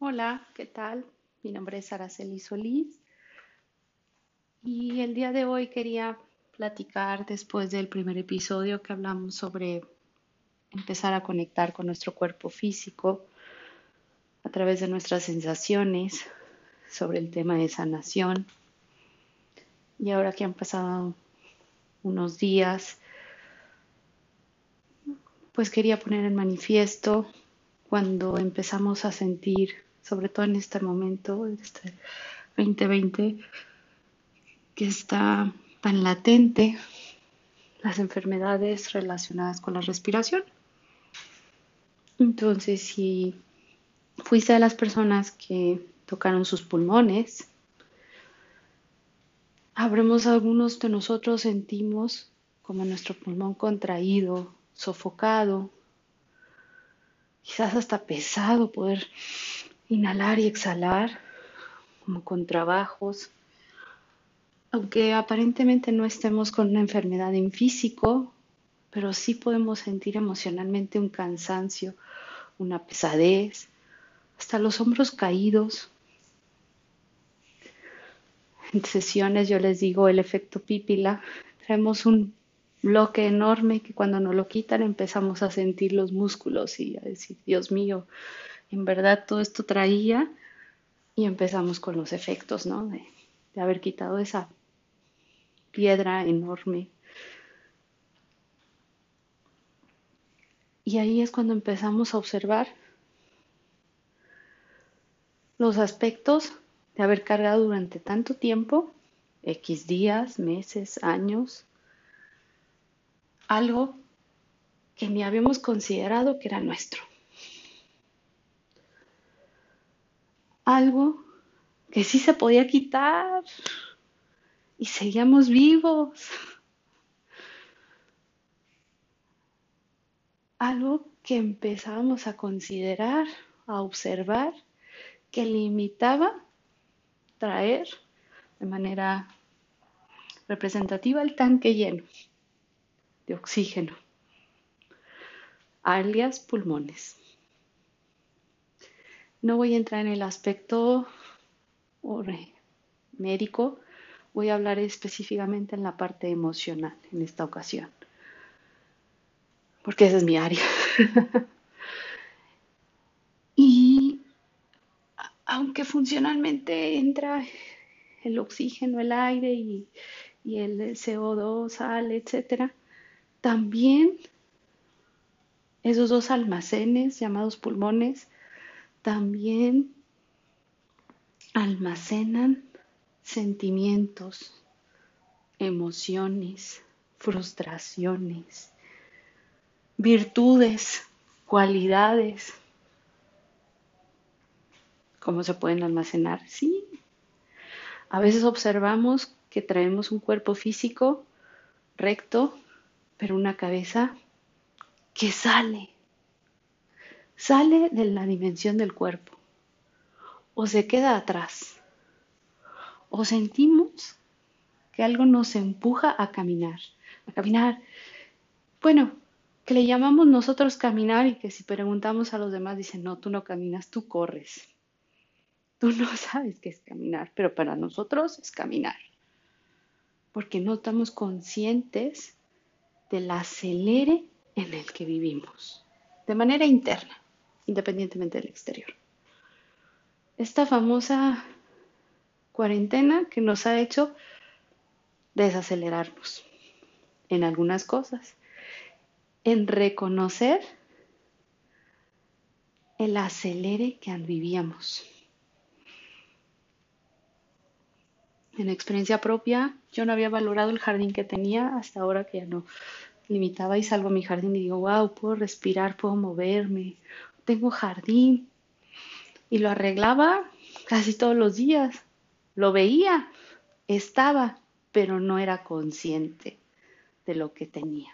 Hola, ¿qué tal? Mi nombre es Araceli Solís y el día de hoy quería platicar después del primer episodio que hablamos sobre empezar a conectar con nuestro cuerpo físico a través de nuestras sensaciones, sobre el tema de sanación. Y ahora que han pasado unos días, pues quería poner en manifiesto cuando empezamos a sentir, sobre todo en este momento, este 2020, que está tan latente las enfermedades relacionadas con la respiración. Entonces, si fuiste de las personas que tocaron sus pulmones, habremos algunos de nosotros sentimos como nuestro pulmón contraído, sofocado, quizás hasta pesado poder inhalar y exhalar, como con trabajos. Aunque aparentemente no estemos con una enfermedad en físico, pero sí podemos sentir emocionalmente un cansancio, una pesadez, hasta los hombros caídos. En sesiones yo les digo el efecto pípila, traemos un bloque enorme que cuando nos lo quitan empezamos a sentir los músculos y a decir, Dios mío, en verdad todo esto traía y empezamos con los efectos, ¿no? De, de haber quitado esa piedra enorme. Y ahí es cuando empezamos a observar los aspectos de haber cargado durante tanto tiempo, X días, meses, años, algo que ni habíamos considerado que era nuestro. Algo que sí se podía quitar y seguíamos vivos. Algo que empezábamos a considerar, a observar, que limitaba traer de manera representativa el tanque lleno de oxígeno, alias pulmones. No voy a entrar en el aspecto médico, voy a hablar específicamente en la parte emocional en esta ocasión, porque esa es mi área. y aunque funcionalmente entra el oxígeno, el aire y, el CO2 sale, etcétera, también esos dos almacenes llamados pulmones también almacenan sentimientos, emociones, frustraciones, virtudes, cualidades. ¿Cómo se pueden almacenar? Sí. A veces observamos que traemos un cuerpo físico recto, pero una cabeza que sale, sale de la dimensión del cuerpo o se queda atrás o sentimos que algo nos empuja a caminar, a caminar. Bueno, que le llamamos nosotros caminar y que si preguntamos a los demás dicen, no, tú no caminas, tú corres. Tú no sabes qué es caminar, pero para nosotros es caminar. Porque no estamos conscientes del acelere en el que vivimos, de manera interna, independientemente del exterior. Esta famosa cuarentena que nos ha hecho desacelerarnos en algunas cosas, en reconocer el acelere que vivíamos. En experiencia propia, yo no había valorado el jardín que tenía hasta ahora que ya no limitaba y salgo a mi jardín y digo, wow, puedo respirar, puedo moverme, tengo jardín. Y lo arreglaba casi todos los días. Lo veía, estaba, pero no era consciente de lo que tenía,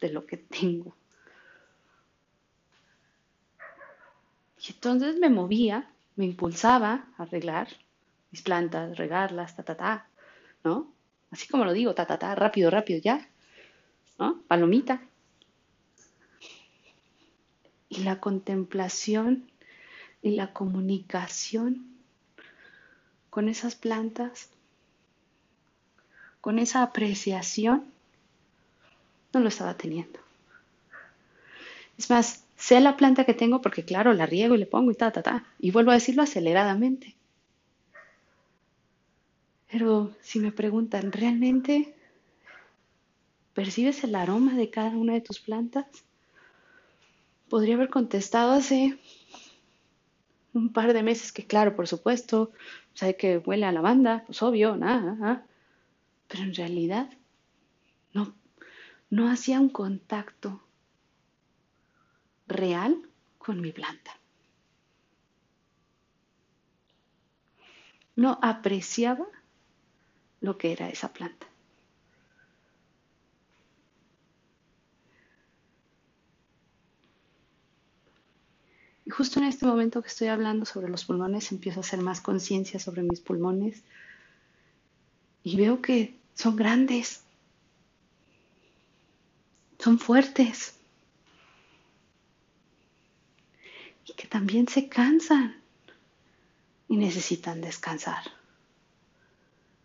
de lo que tengo. Y entonces me movía, me impulsaba a arreglar mis plantas, regarlas, ta, ta, ta, ¿no? Así como lo digo, ta, ta, ta, rápido, rápido, ya, ¿no? Palomita. La contemplación y la comunicación con esas plantas, con esa apreciación, no lo estaba teniendo. Es más, sé la planta que tengo porque, claro, la riego y le pongo y ta, ta, ta. Y vuelvo a decirlo aceleradamente. Pero si me preguntan, ¿realmente percibes el aroma de cada una de tus plantas? Podría haber contestado hace un par de meses que, claro, por supuesto, sabe que huele a lavanda, pues obvio, nada, pero en realidad no, no hacía un contacto real con mi planta. No apreciaba lo que era esa planta. Justo en este momento que estoy hablando sobre los pulmones, empiezo a hacer más conciencia sobre mis pulmones y veo que son grandes, son fuertes y que también se cansan y necesitan descansar.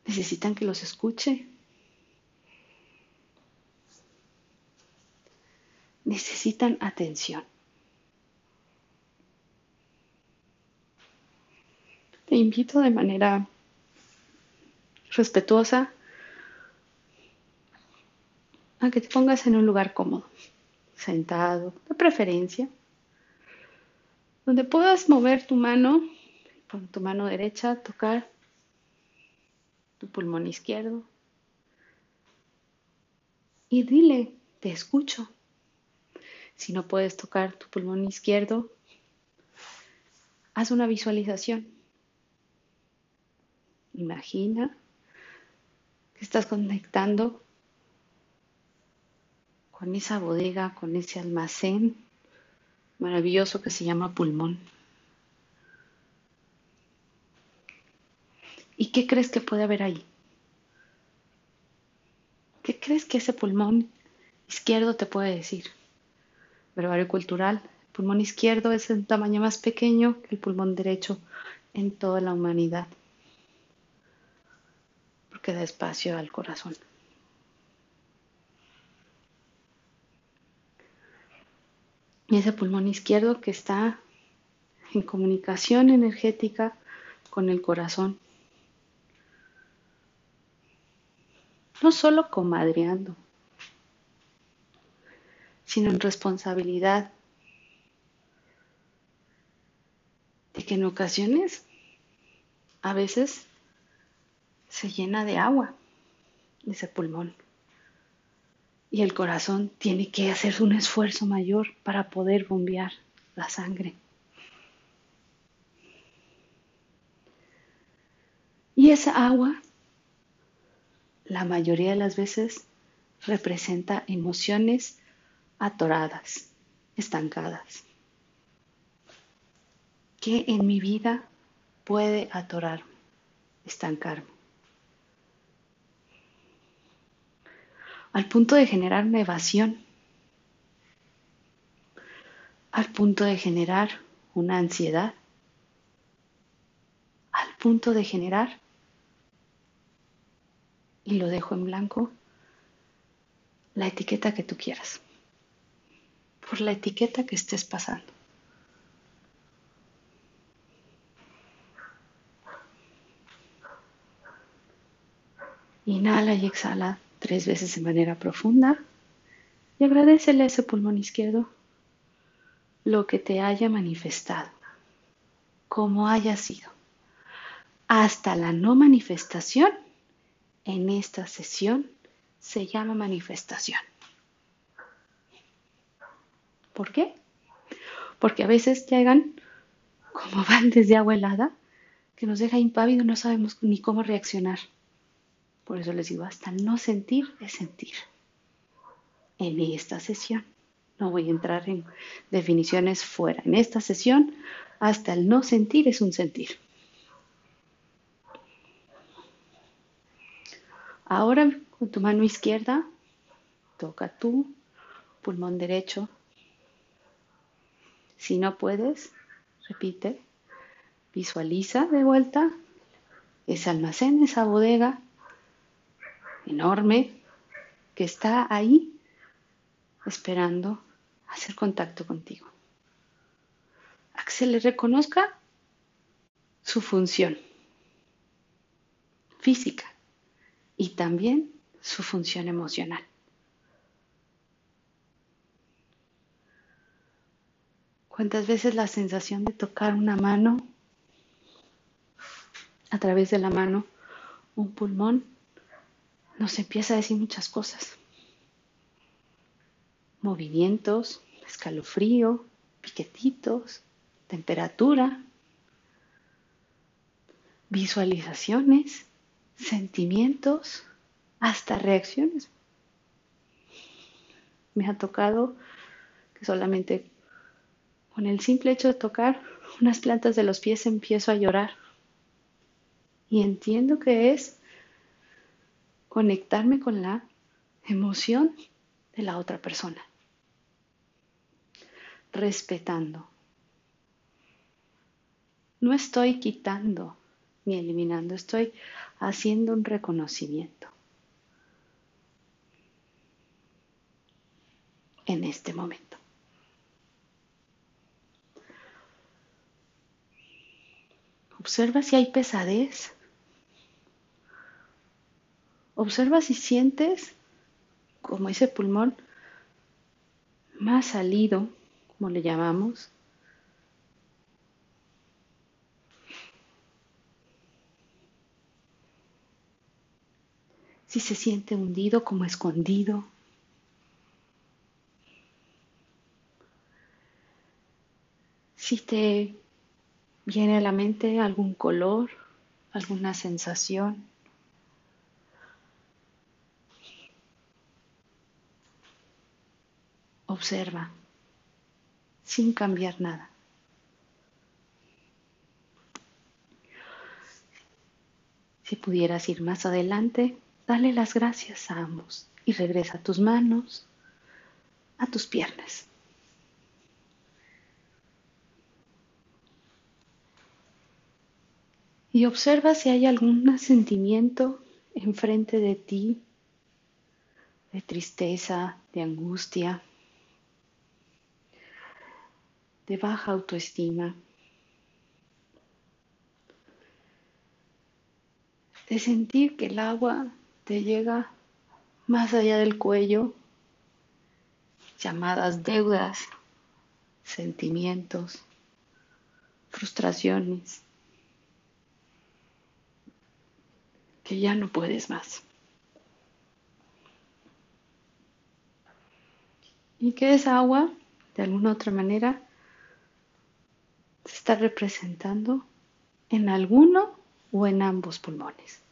Necesitan que los escuche. Necesitan atención. Te de manera respetuosa a que te pongas en un lugar cómodo, sentado, de preferencia, donde puedas mover tu mano, con tu mano derecha, tocar tu pulmón izquierdo y dile, te escucho. Si no puedes tocar tu pulmón izquierdo, haz una visualización. Imagina que estás conectando con esa bodega, con ese almacén maravilloso que se llama pulmón. ¿Y qué crees que puede haber ahí? ¿Qué crees que ese pulmón izquierdo te puede decir? Verbario cultural. El pulmón izquierdo es un tamaño más pequeño que el pulmón derecho en toda la humanidad que da espacio al corazón. Y ese pulmón izquierdo que está en comunicación energética con el corazón. No solo comadreando, sino en responsabilidad de que en ocasiones, a veces, se llena de agua, ese pulmón. Y el corazón tiene que hacer un esfuerzo mayor para poder bombear la sangre. Y esa agua, la mayoría de las veces, representa emociones atoradas, estancadas. ¿Qué en mi vida puede atorarme, estancarme? Al punto de generar una evasión, al punto de generar una ansiedad, al punto de generar, y lo dejo en blanco, la etiqueta que tú quieras, por la etiqueta que estés pasando. Inhala y exhala tres veces de manera profunda y agradecele a ese pulmón izquierdo lo que te haya manifestado, como haya sido. Hasta la no manifestación, en esta sesión se llama manifestación. ¿Por qué? Porque a veces llegan como van desde agua helada que nos deja impávido no sabemos ni cómo reaccionar. Por eso les digo, hasta no sentir es sentir. En esta sesión, no voy a entrar en definiciones fuera. En esta sesión, hasta el no sentir es un sentir. Ahora con tu mano izquierda, toca tu pulmón derecho. Si no puedes, Repite. Visualiza de vuelta ese almacén, esa bodega enorme que está ahí esperando hacer contacto contigo. A que se le reconozca su función física y también su función emocional. ¿Cuántas veces la sensación de tocar una mano, a través de la mano, un pulmón, nos empieza a decir muchas cosas? Movimientos, escalofrío, piquetitos, temperatura, visualizaciones, sentimientos, hasta reacciones. Me ha tocado que solamente con el simple hecho de tocar unas plantas de los pies empiezo a llorar. Y entiendo que es conectarme con la emoción de la otra persona. Respetando. No estoy quitando ni eliminando, estoy haciendo un reconocimiento. En este momento. Observa si hay pesadez. Observa si sientes como ese pulmón más salido, como le llamamos, si se siente hundido como escondido. Si te viene a la mente algún color, alguna sensación. Observa sin cambiar nada. Si pudieras ir más adelante, Dale las gracias a ambos y regresa tus manos, a tus piernas. Y observa si hay algún sentimiento enfrente de ti, de tristeza, de angustia, de baja autoestima. de sentir que el agua te llega más allá del cuello, llamadas deudas, sentimientos, frustraciones, que ya no puedes más. Y que esa agua, de alguna otra manera, se está representando en alguno o en ambos pulmones.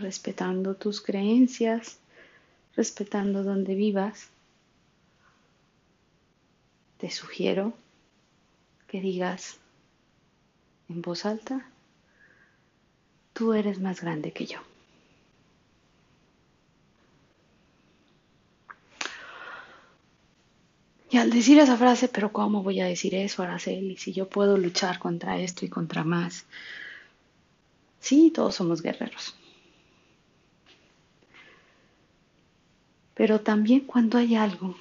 respetando tus creencias, respetando donde vivas, te sugiero que digas en voz alta, tú eres más grande que yo. Y al decir esa frase, pero ¿cómo voy a decir eso, Araceli? Si yo puedo luchar contra esto y contra más. Sí, todos somos guerreros. Pero también cuando hay algo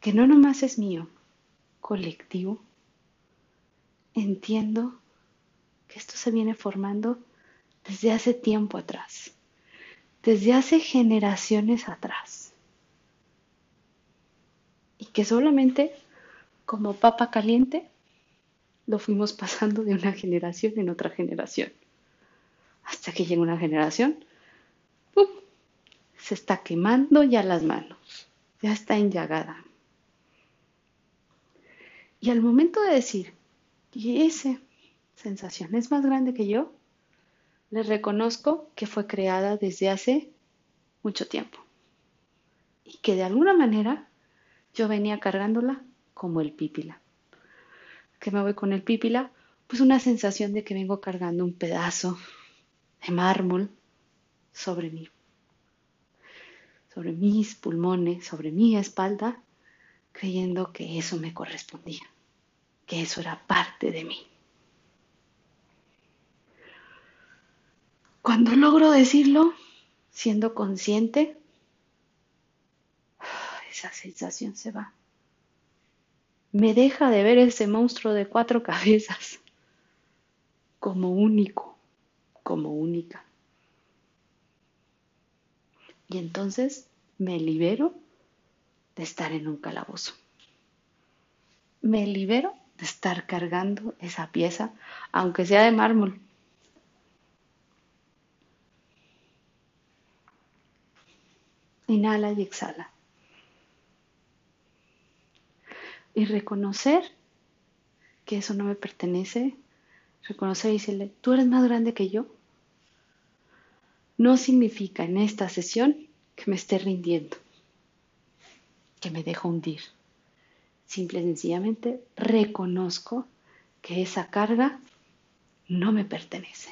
que no nomás es mío, colectivo, entiendo que esto se viene formando desde hace tiempo atrás, desde hace generaciones atrás. Que solamente como papa caliente lo fuimos pasando de una generación en otra generación. Hasta que llega una generación se está quemando ya las manos, ya está enllagada. Y al momento de decir, y esa sensación es más grande que yo, le reconozco que fue creada desde hace mucho tiempo y que de alguna manera yo venía cargándola como el pípila. ¿Qué me voy con el pípila? Pues una sensación de que vengo cargando un pedazo de mármol sobre mí sobre mis pulmones, sobre mi espalda, creyendo que eso me correspondía, que eso era parte de mí. Cuando logro decirlo, siendo consciente, esa sensación se va. Me deja de ver ese monstruo de cuatro cabezas como único, como única. Y entonces me libero de estar en un calabozo. Me libero de estar cargando esa pieza, aunque sea de mármol. Inhala y exhala. Y reconocer que eso no me pertenece, reconocer y decirle, tú eres más grande que yo, no significa en esta sesión que me esté rindiendo, que me dejo hundir. Simple y sencillamente reconozco que esa carga no me pertenece.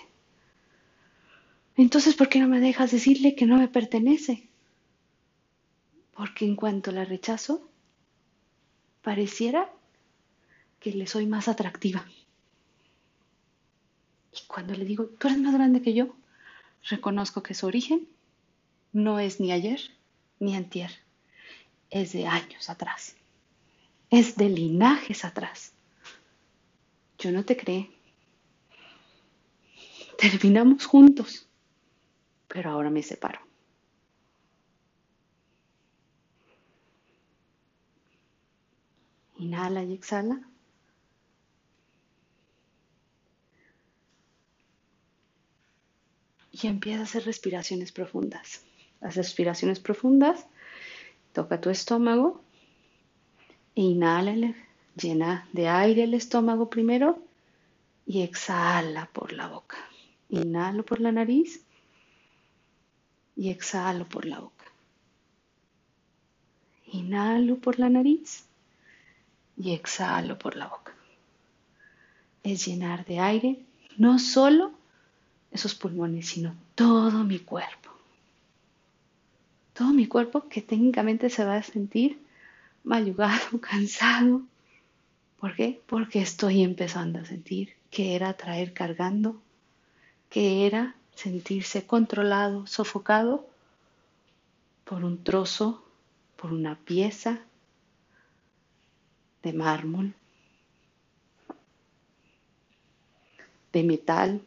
Entonces, ¿por qué no me dejas decirle que no me pertenece? Porque en cuanto la rechazo, pareciera que le soy más atractiva. Y cuando le digo, tú eres más grande que yo, reconozco que su origen no es ni ayer ni antier, es de años atrás, es de linajes atrás. Yo no te creé. Terminamos juntos, pero ahora me separo. Inhala y exhala. Y empieza a hacer respiraciones profundas. Las respiraciones profundas, toca tu estómago. E inhala, llena de aire el estómago primero y exhala por la boca. Inhalo por la nariz y exhalo por la boca. Inhalo por la nariz y exhalo por la boca. Es llenar de aire no solo esos pulmones, sino todo mi cuerpo. Todo mi cuerpo que técnicamente se va a sentir mayugado, cansado. ¿Por qué? Porque estoy empezando a sentir que era traer cargando, que era sentirse controlado, sofocado por un trozo, por una pieza, de mármol, de metal,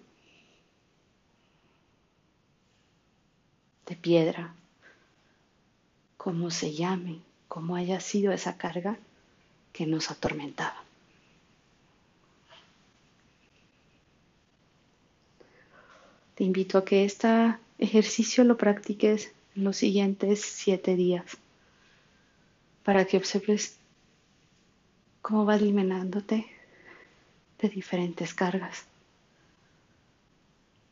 de piedra, como se llame, como haya sido esa carga que nos atormentaba. Te invito a que este ejercicio lo practiques en los siguientes siete días para que observes cómo vas eliminándote de diferentes cargas.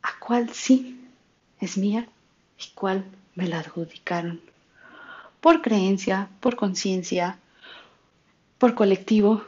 ¿A cuál sí es mía y cuál me la adjudicaron? Por creencia, por conciencia, por colectivo,